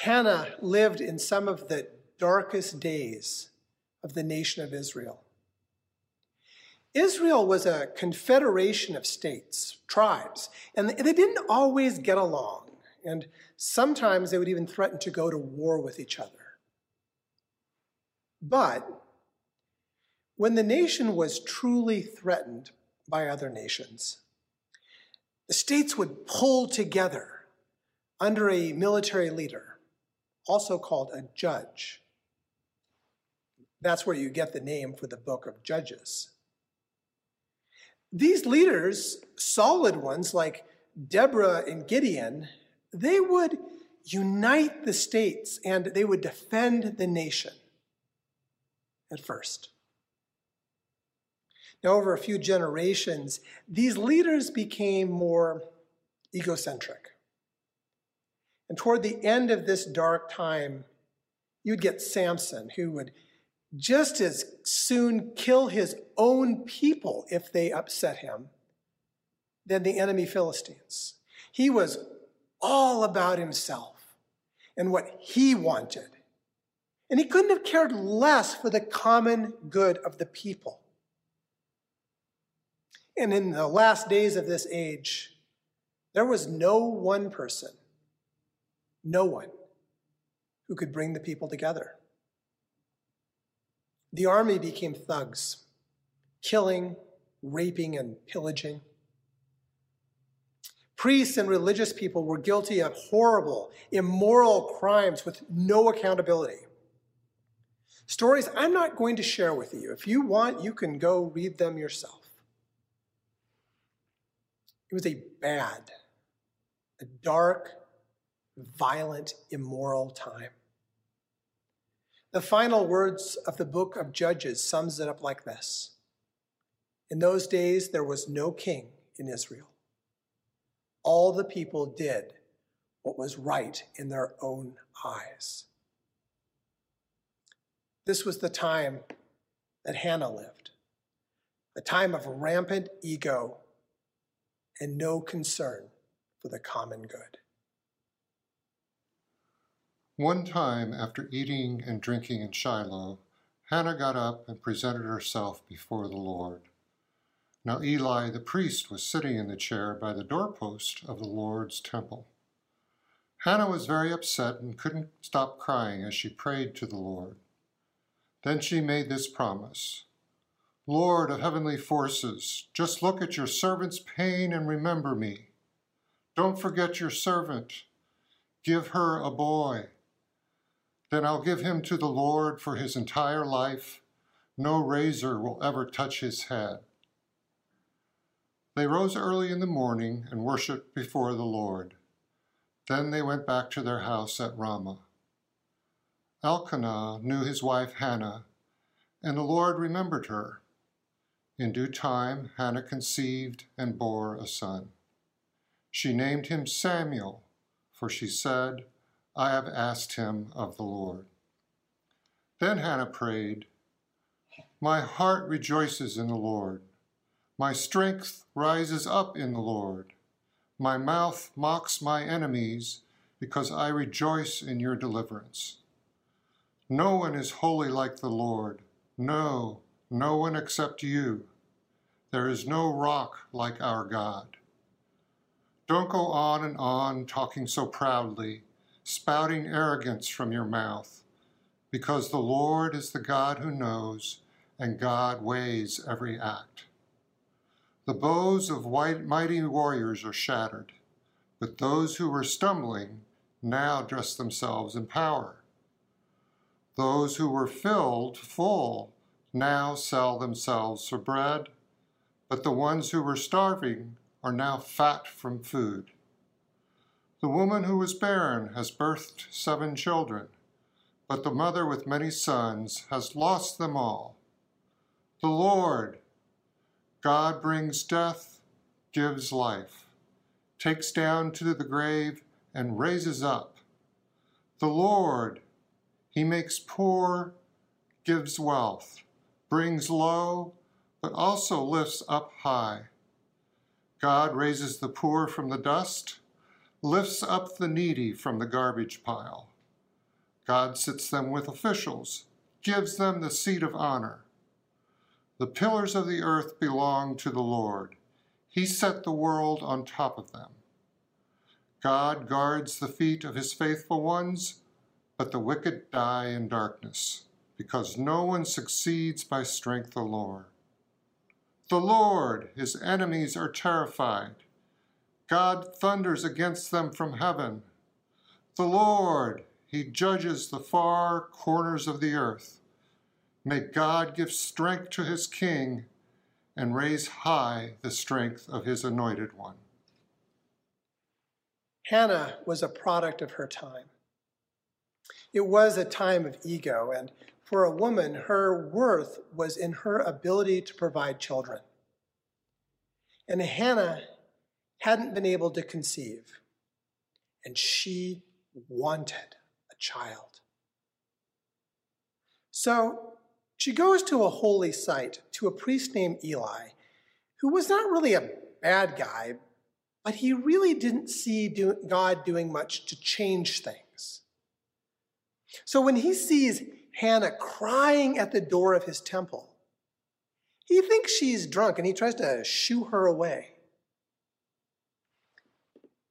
Hannah lived in some of the darkest days of the nation of Israel. Israel was a confederation of states, tribes, and they didn't always get along. And sometimes they would even threaten to go to war with each other. But when the nation was truly threatened by other nations, the states would pull together under a military leader, also called a judge. That's where you get the name for the book of Judges. These leaders, solid ones like Deborah and Gideon, they would unite the states and they would defend the nation at first. Now, over a few generations, these leaders became more egocentric. And toward the end of this dark time, you'd get Samson, who would just as soon kill his own people if they upset him than the enemy Philistines. He was all about himself and what he wanted. And he couldn't have cared less for the common good of the people. And in the last days of this age, there was no one person, no one, who could bring the people together. The army became thugs, killing, raping, and pillaging. Priests and religious people were guilty of horrible, immoral crimes with no accountability. Stories I'm not going to share with you. If you want, you can go read them yourself. It was a bad, a dark, violent, immoral time. The final words of the book of Judges sums it up like this. In those days there was no king in Israel. All the people did what was right in their own eyes. This was the time that Hannah lived, a time of rampant ego and no concern for the common good. One time, after eating and drinking in Shiloh, Hannah got up and presented herself before the Lord. Now Eli the priest was sitting in the chair by the doorpost of the Lord's temple. Hannah was very upset and couldn't stop crying as she prayed to the Lord. Then she made this promise Lord of heavenly forces, just look at your servant's pain and remember me. Don't forget your servant. Give her a boy then I'll give him to the Lord for his entire life. No razor will ever touch his head. They rose early in the morning and worshipped before the Lord. Then they went back to their house at Ramah. Elkanah knew his wife Hannah, and the Lord remembered her. In due time, Hannah conceived and bore a son. She named him Samuel, for she said, I have asked him of the Lord. Then Hannah prayed, My heart rejoices in the Lord. My strength rises up in the Lord. My mouth mocks my enemies because I rejoice in your deliverance. No one is holy like the Lord. No, no one except you. There is no rock like our God. Don't go on and on talking so proudly spouting arrogance from your mouth, because the Lord is the God who knows, and God weighs every act. The bows of white, mighty warriors are shattered, but those who were stumbling now dress themselves in power. Those who were filled full now sell themselves for bread, but the ones who were starving are now fat from food. The woman who was barren has birthed seven children, but the mother with many sons has lost them all. The Lord, God brings death, gives life, takes down to the grave, and raises up. The Lord, He makes poor, gives wealth, brings low, but also lifts up high. God raises the poor from the dust lifts up the needy from the garbage pile. God sits them with officials, gives them the seat of honor. The pillars of the earth belong to the Lord. He set the world on top of them. God guards the feet of his faithful ones, but the wicked die in darkness, because no one succeeds by strength alone. The Lord, his enemies are terrified. God thunders against them from heaven. The Lord, he judges the far corners of the earth. May God give strength to his king and raise high the strength of his anointed one. Hannah was a product of her time. It was a time of ego, and for a woman, her worth was in her ability to provide children. And Hannah hadn't been able to conceive, and she wanted a child. So she goes to a holy site to a priest named Eli, who was not really a bad guy, but he really didn't see do God doing much to change things. So when he sees Hannah crying at the door of his temple, he thinks she's drunk and he tries to shoo her away.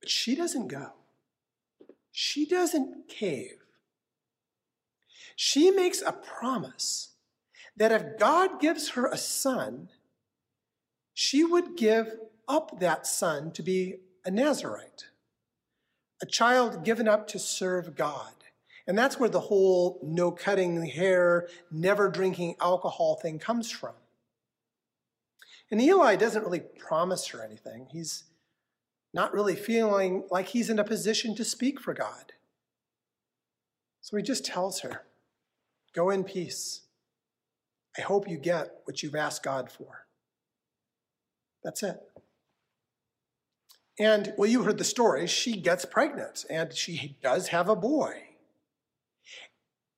But she doesn't go. She doesn't cave. She makes a promise that if God gives her a son, she would give up that son to be a Nazarite, a child given up to serve God. And that's where the whole no cutting hair, never drinking alcohol thing comes from. And Eli doesn't really promise her anything. He's not really feeling like he's in a position to speak for God. So he just tells her, Go in peace. I hope you get what you've asked God for. That's it. And, well, you heard the story. She gets pregnant and she does have a boy.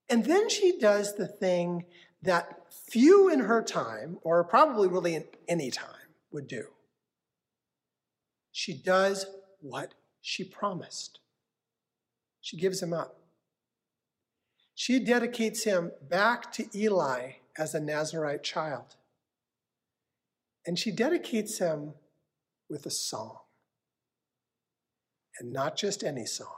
And then she does the thing that few in her time, or probably really in any time, would do. She does what she promised. She gives him up. She dedicates him back to Eli as a Nazarite child. And she dedicates him with a song and not just any song.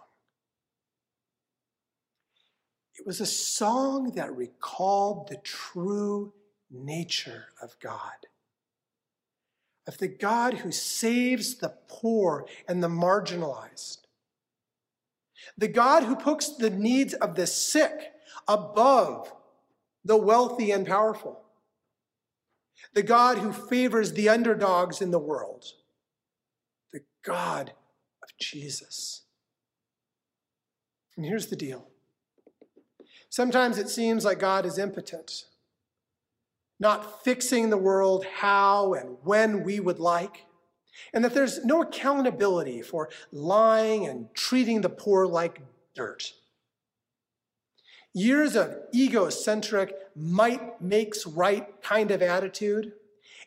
It was a song that recalled the true nature of God. Of the God who saves the poor and the marginalized. The God who puts the needs of the sick above the wealthy and powerful. The God who favors the underdogs in the world. The God of Jesus. And here's the deal sometimes it seems like God is impotent, not fixing the world how and when we would like, and that there's no accountability for lying and treating the poor like dirt. Years of egocentric, might makes right kind of attitude.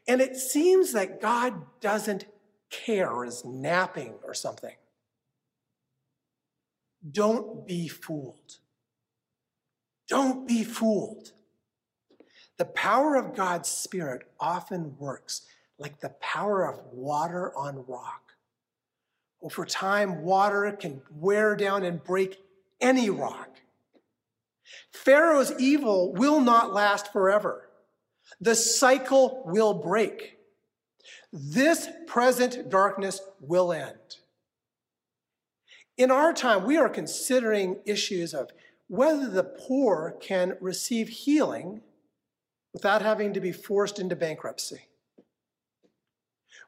And it seems that God doesn't care, is napping or something. Don't be fooled. Don't be fooled. The power of God's Spirit often works like the power of water on rock. Over time, water can wear down and break any rock. Pharaoh's evil will not last forever. The cycle will break. This present darkness will end. In our time, we are considering issues of whether the poor can receive healing without having to be forced into bankruptcy.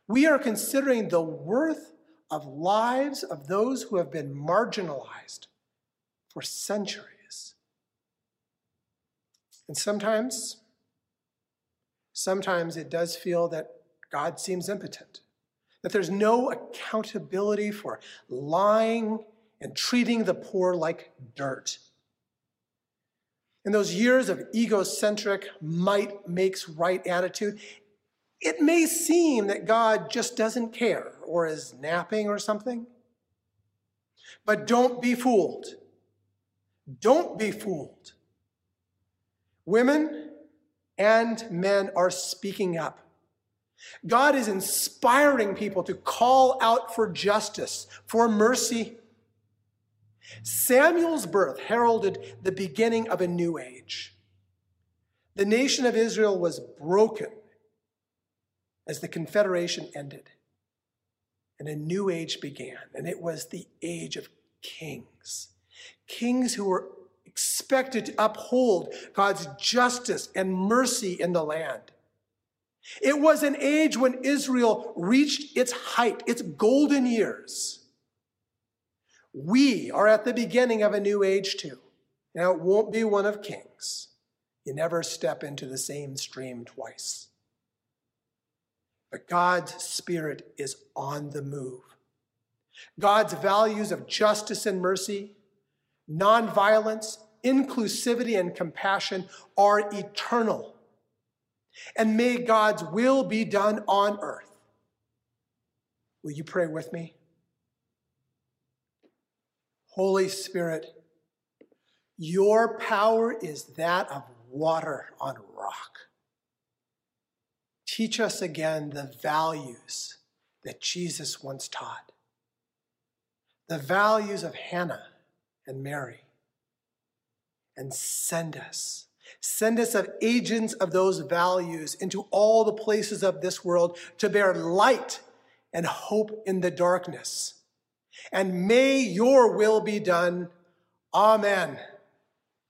We are considering the worth of lives of those who have been marginalized for centuries. And sometimes, sometimes it does feel that God seems impotent that there's no accountability for lying and treating the poor like dirt. In those years of egocentric, might makes right attitude, it may seem that God just doesn't care or is napping or something. But don't be fooled. Don't be fooled. Women and men are speaking up. God is inspiring people to call out for justice, for mercy. Samuel's birth heralded the beginning of a new age. The nation of Israel was broken as the Confederation ended and a new age began, and it was the age of kings. Kings who were expected to uphold God's justice and mercy in the land. It was an age when Israel reached its height, its golden years. We are at the beginning of a new age too. Now, it won't be one of kings. You never step into the same stream twice. But God's Spirit is on the move. God's values of justice and mercy, nonviolence, inclusivity, and compassion are eternal. And may God's will be done on earth. Will you pray with me? Holy Spirit, your power is that of water on rock. Teach us again the values that Jesus once taught, the values of Hannah and Mary. And send us. Send us of agents of those values into all the places of this world to bear light and hope in the darkness. And may your will be done. Amen.